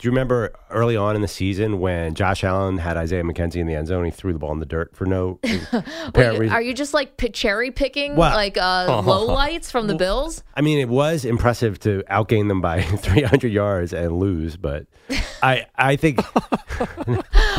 Do you remember early on in the season when Josh Allen had Isaiah McKenzie in the end zone? He threw the ball in the dirt for no apparent reason. are you just like p- cherry picking Well- like uh, low lights from the Bills? I mean, it was impressive to outgain them by 300 yards and lose, but I I think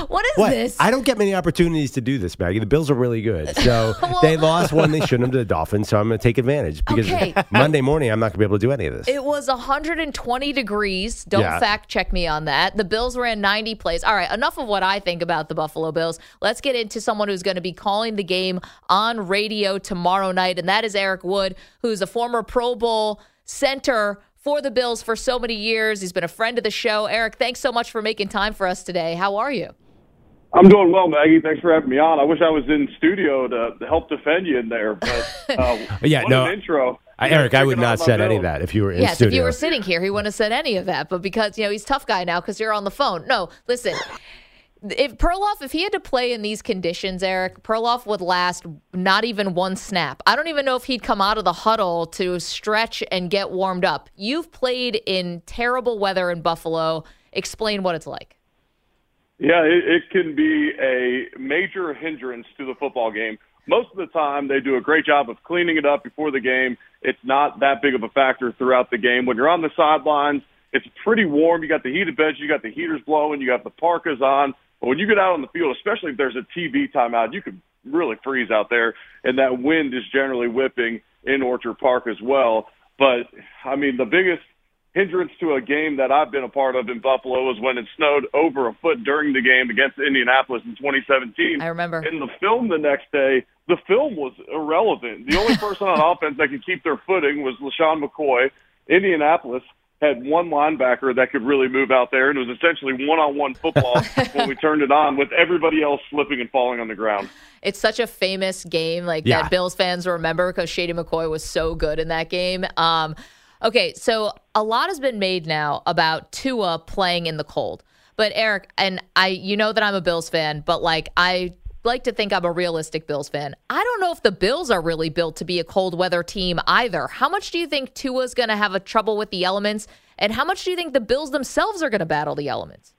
What is what this? I don't get many opportunities to do this, Maggie. The Bills are really good, so they lost one they shouldn't have to the Dolphins. So I'm going to take advantage because Okay. Monday morning I'm not going to be able to do any of this. It was 120 degrees. Don't Yeah. fact check me on that. The Bills ran 90 plays. All right, enough of what I think about the Buffalo Bills. Let's get into someone who's going to be calling the game on radio tomorrow night, and that is Eric Wood, who's a former Pro Bowl center for the Bills for so many years. He's been a friend of the show. Eric, thanks so much for making time for us today. How are you? I'm doing well, Maggie. Thanks for having me on. I wish I was in studio to, to help defend you in there, but uh, Yeah, what no, an intro. I, Eric, I would not my said any of that if you were in yes, studio. if you were sitting here, he wouldn't have said any of that. But because you know he's a tough guy now, because you're on the phone. No, listen. If Perloff, if he had to play in these conditions, Eric, Perloff would last not even one snap. I don't even know if he'd come out of the huddle to stretch and get warmed up. You've played in terrible weather in Buffalo. Explain what it's like. Yeah, it, it can be a major hindrance to the football game. Most of the time, they do a great job of cleaning it up before the game. It's not that big of a factor throughout the game. When you're on the sidelines, it's pretty warm. You got the heated beds, you got the heaters blowing, you got the parkas on. But when you get out on the field, especially if there's a TV timeout, you could really freeze out there, and that wind is generally whipping in Orchard Park as well. But I mean, the biggest hindrance to a game that I've been a part of in Buffalo was when it snowed over a foot during the game against Indianapolis in 2017. I remember. In the film the next day, the film was irrelevant. The only person on offense that could keep their footing was LeSean McCoy. Indianapolis had one linebacker that could really move out there, and it was essentially one-on-one football when we turned it on, with everybody else slipping and falling on the ground. It's such a famous game, like Yeah. that Bills fans remember because Shady McCoy was so good in that game. Um, okay, so a lot has been made now about Tua playing in the cold. But Eric, and I, you know that I'm a Bills fan, but like I like to think I'm a realistic Bills fan. I don't know if the Bills are really built to be a cold weather team either. How much do you think Tua's going to have a trouble with the elements, and how much do you think the Bills themselves are going to battle the elements?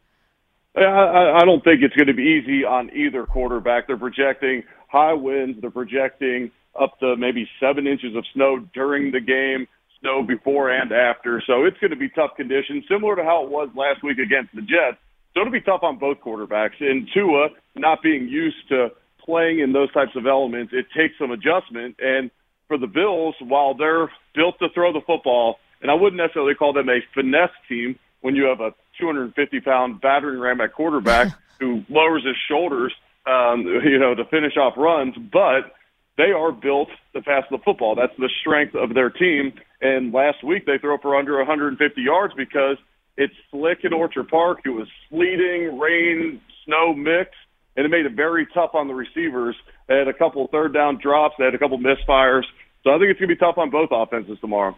I, I don't think it's going to be easy on either quarterback. They're projecting high winds. They're projecting up to maybe seven inches of snow during the game, snow before and after. So it's going to be tough conditions, similar to how it was last week against the Jets. So it'll be tough on both quarterbacks. And Tua, not being used to playing in those types of elements, it takes some adjustment. And for the Bills, while they're built to throw the football, and I wouldn't necessarily call them a finesse team when you have a 250 pound battering ram at quarterback who lowers his shoulders, um, you know, to finish off runs, but they are built to pass the football. That's the strength of their team. And last week they threw for under 150 yards because it's slick in Orchard Park. It was sleeting, rain, snow mix, and it made it very tough on the receivers. They had a couple third down drops. They had a couple misfires. So I think it's going to be tough on both offenses tomorrow.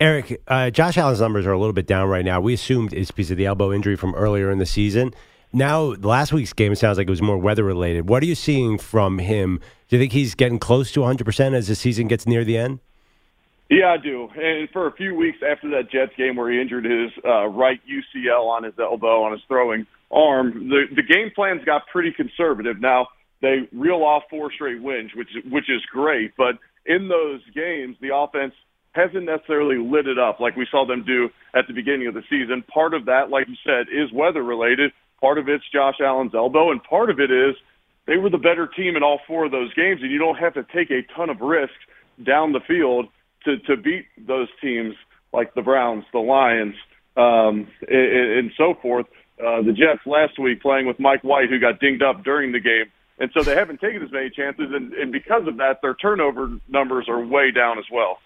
Eric, uh, Josh Allen's numbers are a little bit down right now. We assumed it's because of the elbow injury from earlier in the season. Now, last week's game, sounds like it was more weather related. What are you seeing from him? Do you think he's getting close to 100% as the season gets near the end? Yeah, I do. And for a few weeks after that Jets game where he injured his uh, right UCL on his elbow on his throwing arm, the the game plans got pretty conservative. Now they reel off four straight wins, which which is great, but in those games, the offense hasn't necessarily lit it up like we saw them do at the beginning of the season. Part of that, like you said, is weather related. Part of it's Josh Allen's elbow, and part of it is they were the better team in all four of those games, and you don't have to take a ton of risks down the field to to beat those teams like the Browns, the Lions, um, and, and so forth. Uh, the Jets last week playing with Mike White, who got dinged up during the game, and so they haven't taken as many chances, and, and because of that, their turnover numbers are way down as well.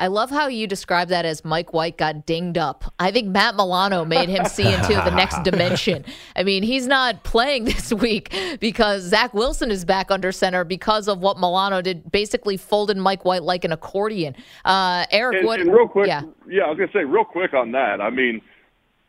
I love how you describe that as Mike White got dinged up. I think Matt Milano made him see into the next dimension. I mean, he's not playing this week because Zach Wilson is back under center because of what Milano did, basically folded Mike White like an accordion. Uh, Eric, and, what? And real quick, yeah. yeah, I was gonna say real quick on that. I mean,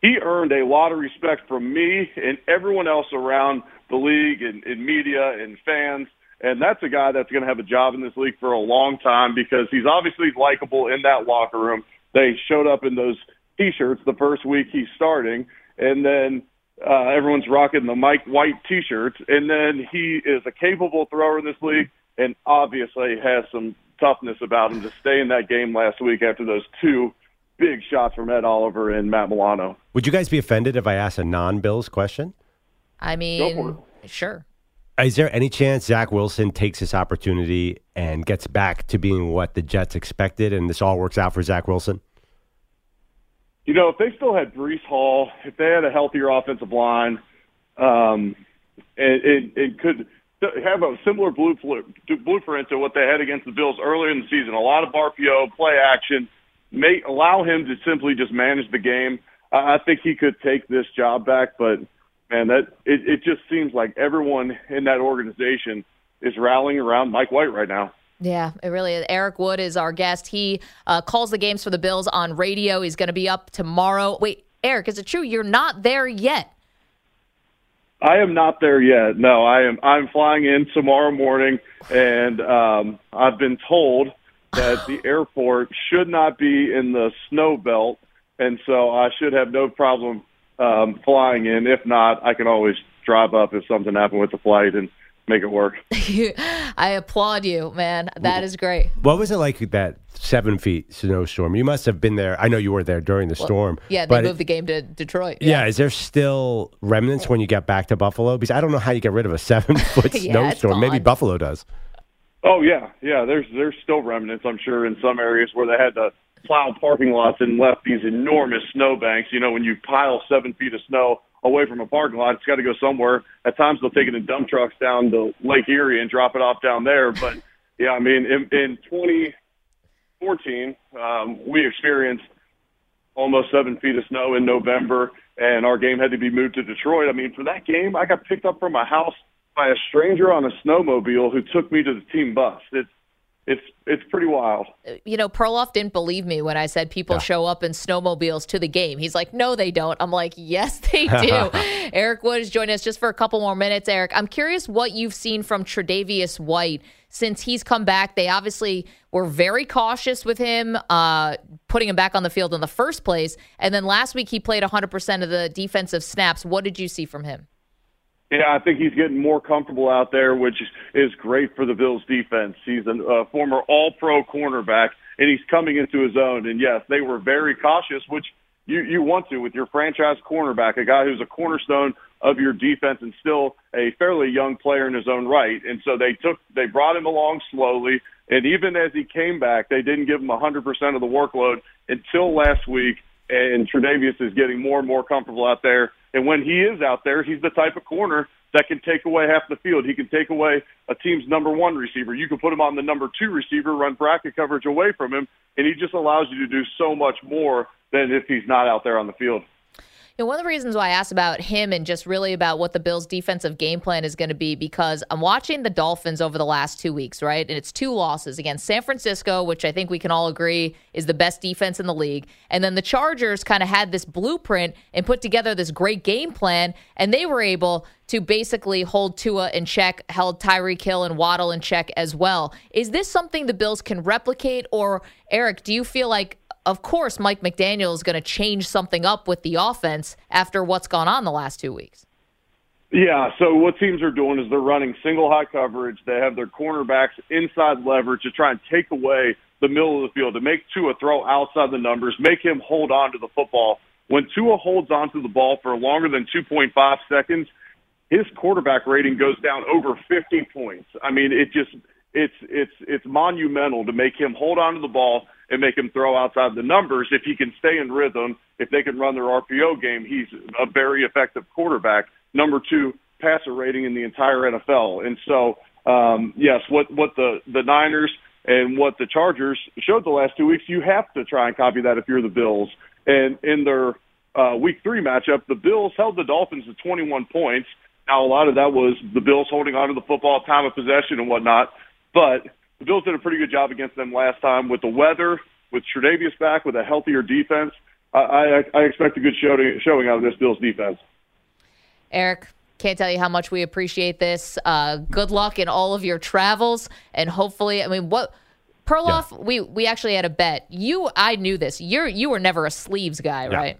he earned a lot of respect from me and everyone else around the league and, and media and fans and that's a guy that's going to have a job in this league for a long time because he's obviously likable in that locker room. They showed up in those T-shirts the first week he's starting, and then uh, everyone's rocking the Mike White T-shirts, and then he is a capable thrower in this league, and obviously has some toughness about him to stay in that game last week after those two big shots from Ed Oliver and Matt Milano. Would you guys be offended if I asked a non-Bills question? I mean, sure. Is there any chance Zach Wilson takes this opportunity and gets back to being what the Jets expected, and this all works out for Zach Wilson? You know, if they still had Breece Hall, if they had a healthier offensive line, um, it, it, it could have a similar blueprint to what they had against the Bills earlier in the season. A lot of RPO, play action, may allow him to simply just manage the game. I think he could take this job back, but – man, that it, it just seems like everyone in that organization is rallying around Mike White right now. Yeah, it really is. Eric Wood is our guest. He uh, calls the games for the Bills on radio. He's going to be up tomorrow. Wait, Eric, is it true you're not there yet? I am not there yet. No, I am. I'm flying in tomorrow morning, and um, I've been told that the airport should not be in the snow belt, and so I should have no problem um, flying in. If not, I can always drive up if something happened with the flight and make it work. I applaud you, man. That is great. What was it like that seven feet snowstorm? You must have been there. I know you were there during the well, storm. Yeah, they moved it, the game to Detroit. Yeah. yeah. is there still remnants when you get back to Buffalo? Because I don't know how you get rid of a seven foot yeah, snowstorm. Maybe Buffalo does. Oh yeah, yeah. There's there's still remnants. I'm sure in some areas where they had to plowed parking lots and left these enormous snowbanks. You know, when you pile seven feet of snow away from a parking lot, it's got to go somewhere. At times they'll take it in dump trucks down to Lake Erie and drop it off down there. But yeah, I mean, in, in 2014, um, we experienced almost seven feet of snow in November, and our game had to be moved to Detroit. I mean, for that game, I got picked up from my house by a stranger on a snowmobile who took me to the team bus. It's it's it's pretty wild. You know, Perloff didn't believe me when I said people yeah. show up in snowmobiles to the game. He's like, "No, they don't." I'm like, "Yes, they do." Eric Wood is joining us just for a couple more minutes. Eric, I'm curious what you've seen from Tre'Davious White since he's come back. They obviously were very cautious with him, uh, putting him back on the field in the first place, and then last week he played 100% of the defensive snaps. What did you see from him? Yeah, I think he's getting more comfortable out there, which is great for the Bills defense. He's a uh, former all pro cornerback and he's coming into his own. And yes, they were very cautious, which you, you want to with your franchise cornerback, a guy who's a cornerstone of your defense and still a fairly young player in his own right. And so they took, they brought him along slowly. And even as he came back, they didn't give him 100% of the workload until last week. And Tre'Davious is getting more and more comfortable out there and when he is out there, he's the type of corner that can take away half the field. He can take away a team's number one receiver. You can put him on the number two receiver, run bracket coverage away from him, and he just allows you to do so much more than if he's not out there on the field. One of the reasons why I asked about him and just really about what the Bills' defensive game plan is going to be because I'm watching the Dolphins over the last two weeks, right? And it's two losses against San Francisco, which I think we can all agree is the best defense in the league. And then the Chargers kind of had this blueprint and put together this great game plan, and they were able to basically hold Tua in check, held Tyreek Hill and Waddle in check as well. Is this something the Bills can replicate? Or, Eric, do you feel like of course, Mike McDaniel is going to change something up with the offense after what's gone on the last two weeks. Yeah, so what teams are doing is they're running single high coverage. They have their cornerbacks inside leverage to try and take away the middle of the field, to make Tua throw outside the numbers, make him hold on to the football. When Tua holds on to the ball for longer than 2.5 seconds, his quarterback rating goes down over 50 points. I mean, it just it's it's it's monumental to make him hold on to the ball and make him throw outside the numbers. If he can stay in rhythm, if they can run their RPO game, he's a very effective quarterback. Number two, passer rating in the entire NFL. And so, um, yes, what what the the Niners and what the Chargers showed the last two weeks, you have to try and copy that if you're the Bills. And in their uh, Week Three matchup, the Bills held the Dolphins to 21 points. Now, a lot of that was the Bills holding on to the football, time of possession, and whatnot. But the Bills did a pretty good job against them last time with the weather, with Tre'Davious back, with a healthier defense. I, I, I expect a good showing, showing out of this Bills defense. Eric, can't tell you how much we appreciate this. Uh, good luck in all of your travels, and hopefully, I mean, what Perloff, yeah. we we actually had a bet. You, I knew this. You're you were never a sleeves guy, yeah. right?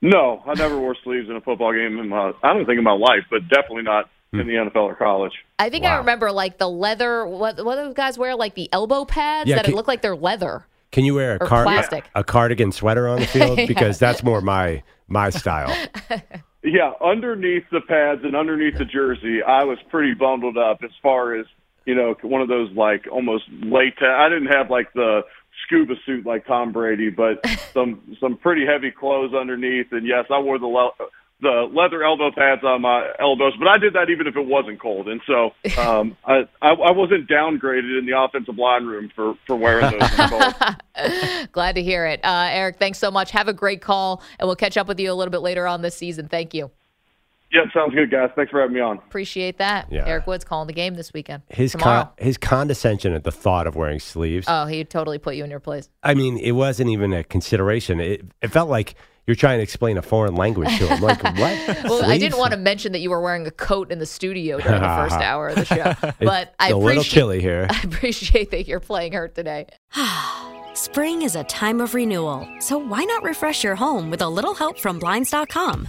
No, I never wore sleeves in a football game in my. I don't think in my life, but definitely not in hmm. the NFL or college. I think wow. I remember like the leather. What what those guys wear? Like the elbow pads yeah, that can, it look like they're leather. Can you wear a, car- a cardigan sweater on the field? yeah. Because that's more my my style. yeah, underneath the pads and underneath the jersey, I was pretty bundled up as far as you know, one of those like almost latex. I didn't have like the scuba suit like Tom Brady, but some some pretty heavy clothes underneath. And yes, I wore the the leather elbow pads on my elbows, but I did that even if it wasn't cold. And so um, I, I, I wasn't downgraded in the offensive line room for, for wearing those. Glad to hear it. Uh, Eric, thanks so much. Have a great call, and we'll catch up with you a little bit later on this season. Thank you. Yeah, sounds good, guys. Thanks for having me on. Appreciate that. Yeah. Eric Wood's calling the game this weekend. His con- his condescension at the thought of wearing sleeves. Oh, he totally put you in your place. I mean, it wasn't even a consideration. It, it felt like – you're trying to explain a foreign language to him. Like what? well, Sleeves? I didn't want to mention that you were wearing a coat in the studio during the first hour of the show, but I a little chilly here. I appreciate that you're playing hurt today. Spring is a time of renewal, so why not refresh your home with a little help from blinds.com?